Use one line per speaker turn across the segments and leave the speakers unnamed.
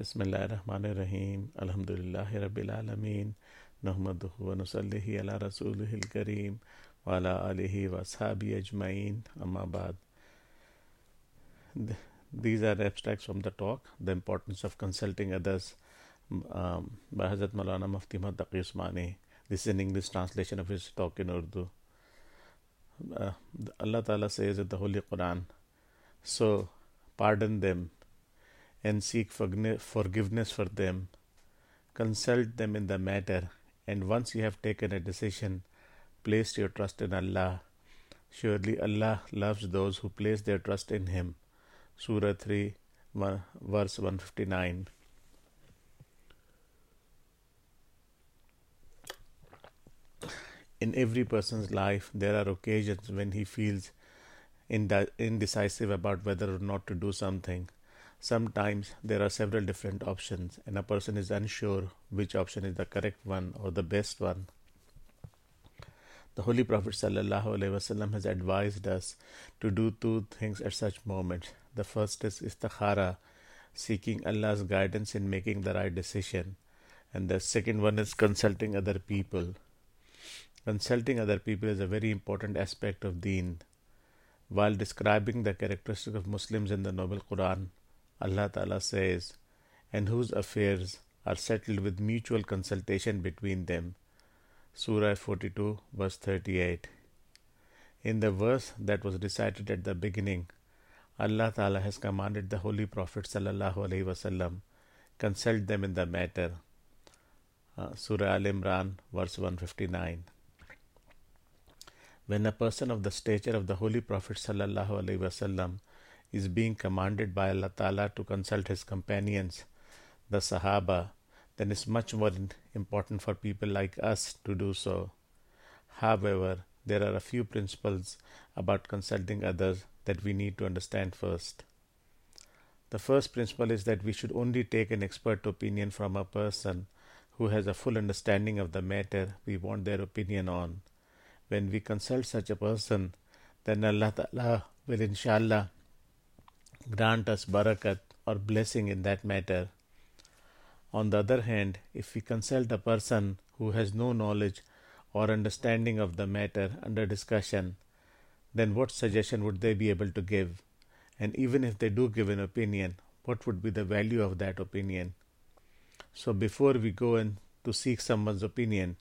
Bismillahirrahmanirrahim. Alhamdulillahi Rabbil Alameen. Nahmaduhu wa nusallihi ala rasulihil kareem wa ala alihi wa ashabi ajma'in. Amma ba'd. These are abstracts from the talk, The Importance of Consulting Others um, by Hazrat Maulana Mufti Muhammad Taqi Usmani. This is an English translation of his talk in Urdu. Uh, Allah Ta'ala says in the Holy Quran, So pardon them and seek forgiveness for them. Consult them in the matter, and once you have taken a decision, place your trust in Allah. Surely Allah loves those who place their trust in Him. Surah 3, verse 159. In every person's life, there are occasions when he feels indecisive about whether or not to do something. Sometimes there are several different options, and a person is unsure which option is the correct one or the best one. The Holy Prophet ﷺ has advised us to do two things at such moments. The first is istikhara, seeking Allah's guidance in making the right decision, and the second one is consulting other people. Consulting other people is a very important aspect of deen. While describing the characteristics of Muslims in the Noble Quran, Allah Ta'ala says, and whose affairs are settled with mutual consultation between them. Surah 42, verse 38. In the verse that was recited at the beginning, Allah Ta'ala has commanded the Holy Prophet Wasallam, consult them in the matter. Uh, Surah Al Imran, verse 159. When a person of the stature of the Holy Prophet Wasallam is being commanded by Allah Ta'ala to consult his companions, the Sahaba, then it's much more important for people like us to do so. However, there are a few principles about consulting others that we need to understand first. The first principle is that we should only take an expert opinion from a person who has a full understanding of the matter we want their opinion on. When we consult such a person, then Allah Ta'ala will inshallah grant us barakat or blessing in that matter. On the other hand, if we consult a person who has no knowledge or understanding of the matter under discussion, then what suggestion would they be able to give? And even if they do give an opinion, what would be the value of that opinion? So before we go in to seek someone's opinion,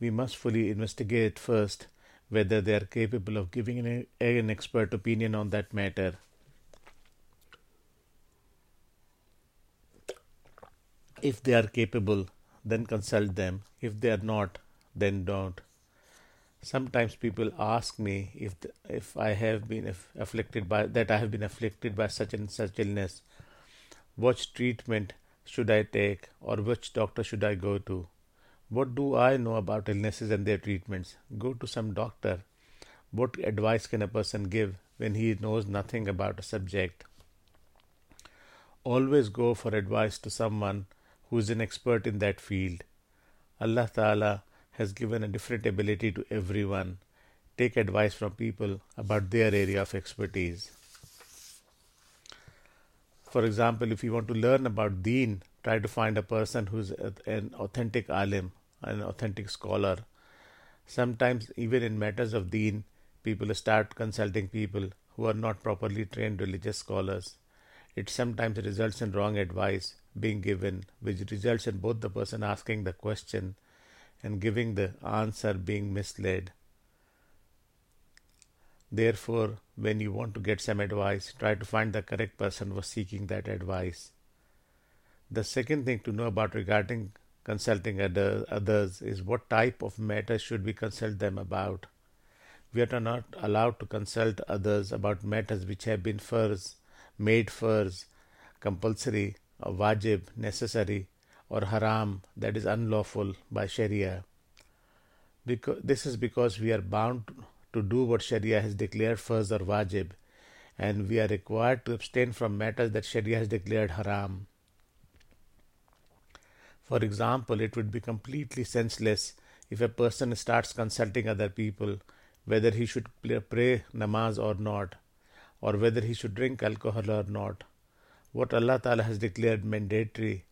we must fully investigate first whether they are capable of giving an, an expert opinion on that matter If they are capable, then consult them. If they are not, then don't. Sometimes people ask me if if I have been afflicted by that I have been afflicted by such and such illness. Which treatment should I take, or which doctor should I go to? What do I know about illnesses and their treatments? Go to some doctor. What advice can a person give when he knows nothing about a subject? Always go for advice to someone who is an expert in that field. Allah Ta'ala has given a different ability to everyone. Take advice from people about their area of expertise. For example, if you want to learn about deen, try to find a person who's an authentic alim, an authentic scholar. Sometimes, even in matters of deen, people start consulting people who are not properly trained religious scholars. It sometimes results in wrong advice being given, which results in both the person asking the question and giving the answer being misled. Therefore, when you want to get some advice, try to find the correct person for seeking that advice. The second thing to know about regarding consulting other, others is what type of matters should we consult them about. We are not allowed to consult others about matters which have been first made fard compulsory wajib, necessary, or haram, that is unlawful by Sharia. Because, this is because we are bound to do what Sharia has declared fard or wajib, and we are required to abstain from matters that Sharia has declared haram. For example, it would be completely senseless if a person starts consulting other people whether he should pray namaz or not, or whether he should drink alcohol or not, What Allah Ta'ala has declared mandatory,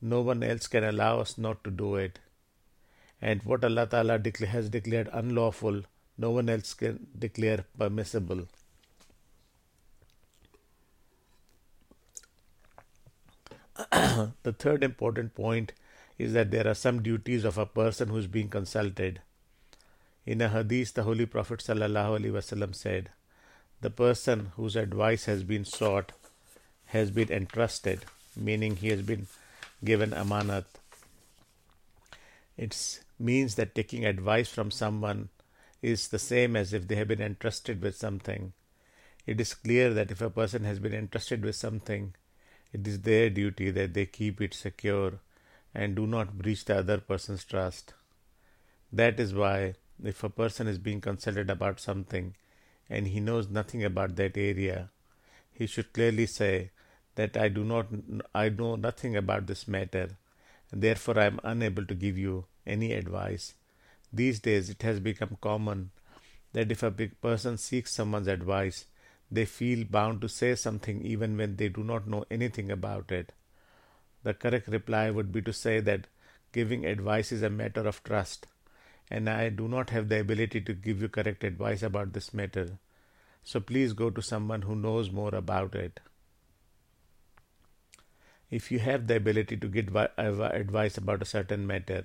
no one else can allow us not to do it. And what Allah Ta'ala has declared unlawful, no one else can declare permissible. the third important point is that there are some duties of a person who is being consulted. In a hadith, the Holy Prophet ﷺ said, The person whose advice has been sought has been entrusted, meaning he has been given amanat. It means that taking advice from someone is the same as if they have been entrusted with something. It is clear that if a person has been entrusted with something, it is their duty that they keep it secure and do not breach the other person's trust. That is why, if a person is being consulted about something and he knows nothing about that area, he should clearly say that I do not, I know nothing about this matter, and therefore I am unable to give you any advice. These days, it has become common that if a big person seeks someone's advice, they feel bound to say something even when they do not know anything about it. The correct reply would be to say that giving advice is a matter of trust, and I do not have the ability to give you correct advice about this matter. So please go to someone who knows more about it. If you have the ability to give advice about a certain matter,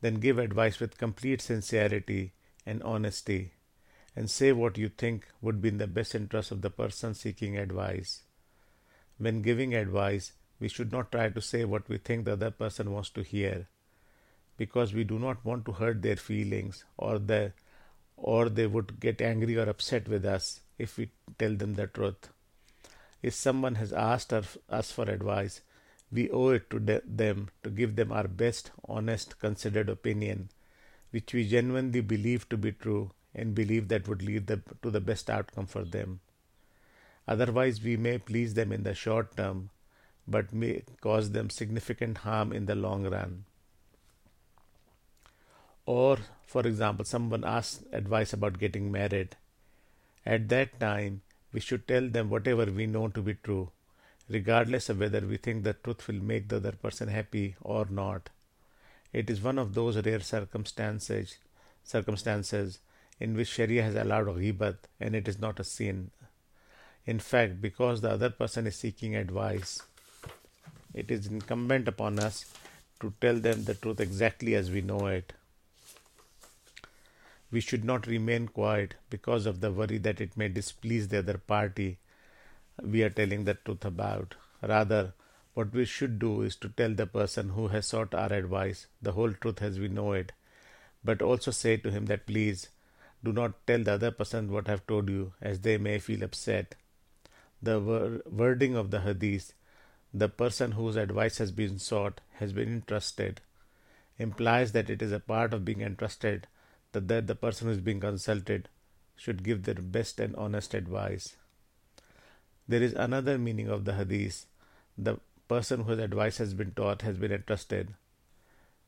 then give advice with complete sincerity and honesty, and say what you think would be in the best interest of the person seeking advice. When giving advice, we should not try to say what we think the other person wants to hear because we do not want to hurt their feelings or the or they would get angry or upset with us if we tell them the truth. If someone has asked us for advice, we owe it to them to give them our best, honest, considered opinion, which we genuinely believe to be true and believe that would lead them to the best outcome for them. Otherwise, we may please them in the short term, but may cause them significant harm in the long run. Or, for example, someone asks advice about getting married. At that time, we should tell them whatever we know to be true, regardless of whether we think the truth will make the other person happy or not. It is one of those rare circumstances circumstances in which Sharia has allowed ghibat and it is not a sin. In fact, because the other person is seeking advice, it is incumbent upon us to tell them the truth exactly as we know it. We should not remain quiet because of the worry that it may displease the other party we are telling the truth about. Rather, what we should do is to tell the person who has sought our advice the whole truth as we know it, but also say to him that please do not tell the other person what I have told you, as they may feel upset. The wor- wording of the hadith the person whose advice has been sought has been entrusted implies that it is a part of being entrusted that, the person who is being consulted should give their best and honest advice. There is another meaning of the hadith. The person whose advice has been taught has been entrusted,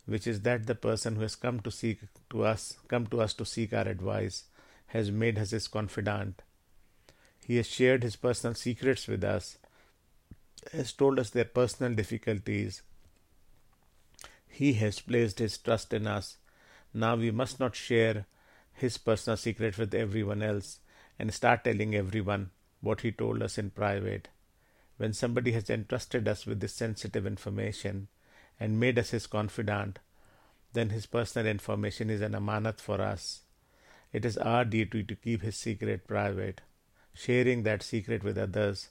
which is that the person who has come to seek to us, come to us to seek our advice, has made us his confidant. He has shared his personal secrets with us has told us their personal difficulties. He has placed his trust in us. Now we must not share his personal secret with everyone else and start telling everyone what he told us in private. When somebody has entrusted us with this sensitive information and made us his confidant, then his personal information is an amanat for us. It is our duty to keep his secret private. Sharing that secret with others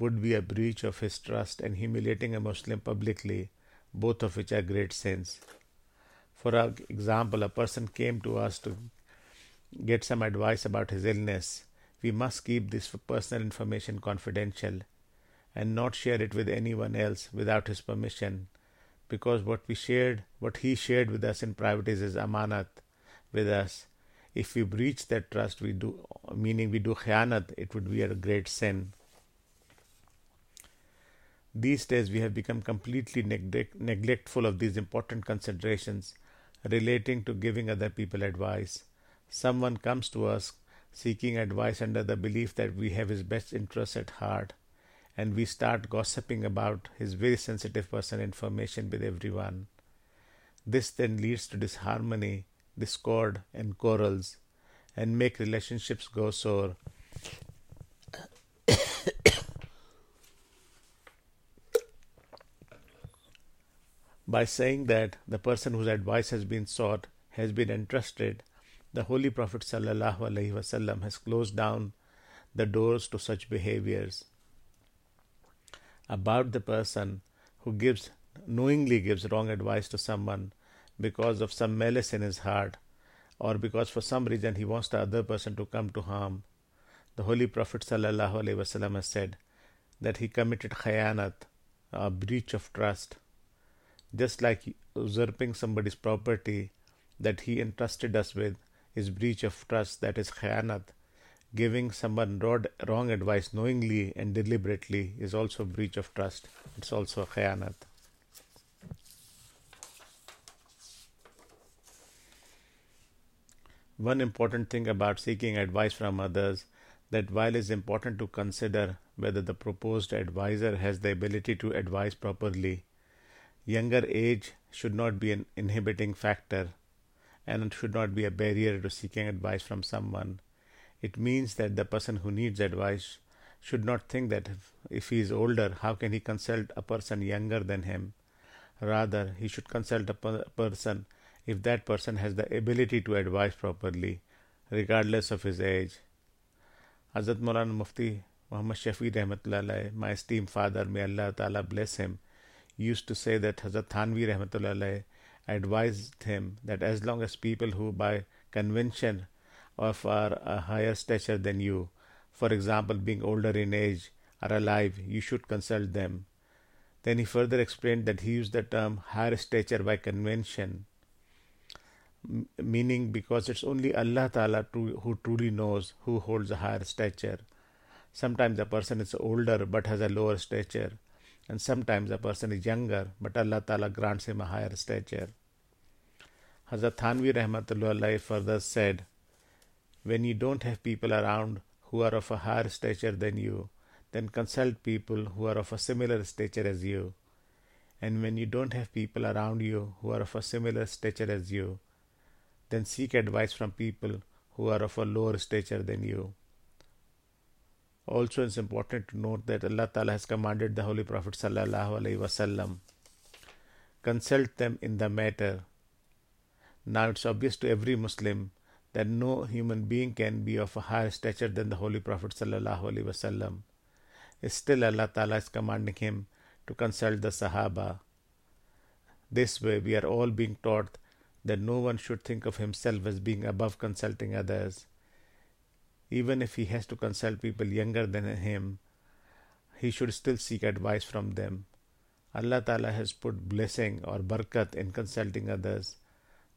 would be a breach of his trust and humiliating a Muslim publicly, both of which are great sins. For example, a person came to us to get some advice about his illness. We must keep this personal information confidential and not share it with anyone else without his permission. Because what we shared what he shared with us in private is his amanat with us. If we breach that trust we do meaning we do khianat it would be a great sin. These days, we have become completely neglect- neglectful of these important considerations relating to giving other people advice. Someone comes to us seeking advice under the belief that we have his best interests at heart, and we start gossiping about his very sensitive personal information with everyone. This then leads to disharmony, discord, and quarrels, and make relationships go sour. By saying that the person whose advice has been sought has been entrusted, the Holy Prophet ﷺ has closed down the doors to such behaviors. About the person who gives knowingly gives wrong advice to someone because of some malice in his heart or because for some reason he wants the other person to come to harm. The Holy Prophet ﷺ has said that he committed khayanat, a breach of trust. Just like usurping somebody's property that he entrusted us with is breach of trust, that is khayanat. Giving someone wrong advice knowingly and deliberately is also breach of trust. It's also khayanat. One important thing about seeking advice from others that while it's important to consider whether the proposed advisor has the ability to advise properly, younger age should not be an inhibiting factor and it should not be a barrier to seeking advice from someone. It means that the person who needs advice should not think that if he is older, how can he consult a person younger than him? Rather, he should consult a person if that person has the ability to advise properly, regardless of his age. Hazrat Maulana Mufti Muhammad Shafi Rahmatullah, my esteemed father, may Allah Ta'ala bless him, used to say that Hazrat Thanvi Rahmatullah advised him that as long as people who by convention of are a uh, higher stature than you, for example, being older in age, are alive, you should consult them. Then he further explained that he used the term higher stature by convention meaning because it's only Allah Ta'ala who truly knows who holds a higher stature. Sometimes a person is older but has a lower stature, and sometimes a person is younger but Allah Ta'ala grants him a higher stature. Hazrat Thanvi Rahmatullah further said, When you don't have people around who are of a higher stature than you, then consult people who are of a similar stature as you. And when you don't have people around you who are of a similar stature as you, then seek advice from people who are of a lower stature than you. Also, it's important to note that Allah Ta'ala has commanded the Holy Prophet Sallallahu Alaihi Wasallam consult them in the matter. Now, it's obvious to every Muslim that no human being can be of a higher stature than the Holy Prophet Sallallahu Alaihi Wasallam. Still, Allah Ta'ala is commanding him to consult the Sahaba. This way, we are all being taught that no one should think of himself as being above consulting others. Even if he has to consult people younger than him, he should still seek advice from them. Allah Ta'ala has put blessing or barakat in consulting others.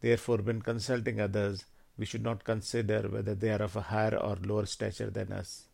Therefore, when consulting others, we should not consider whether they are of a higher or lower stature than us.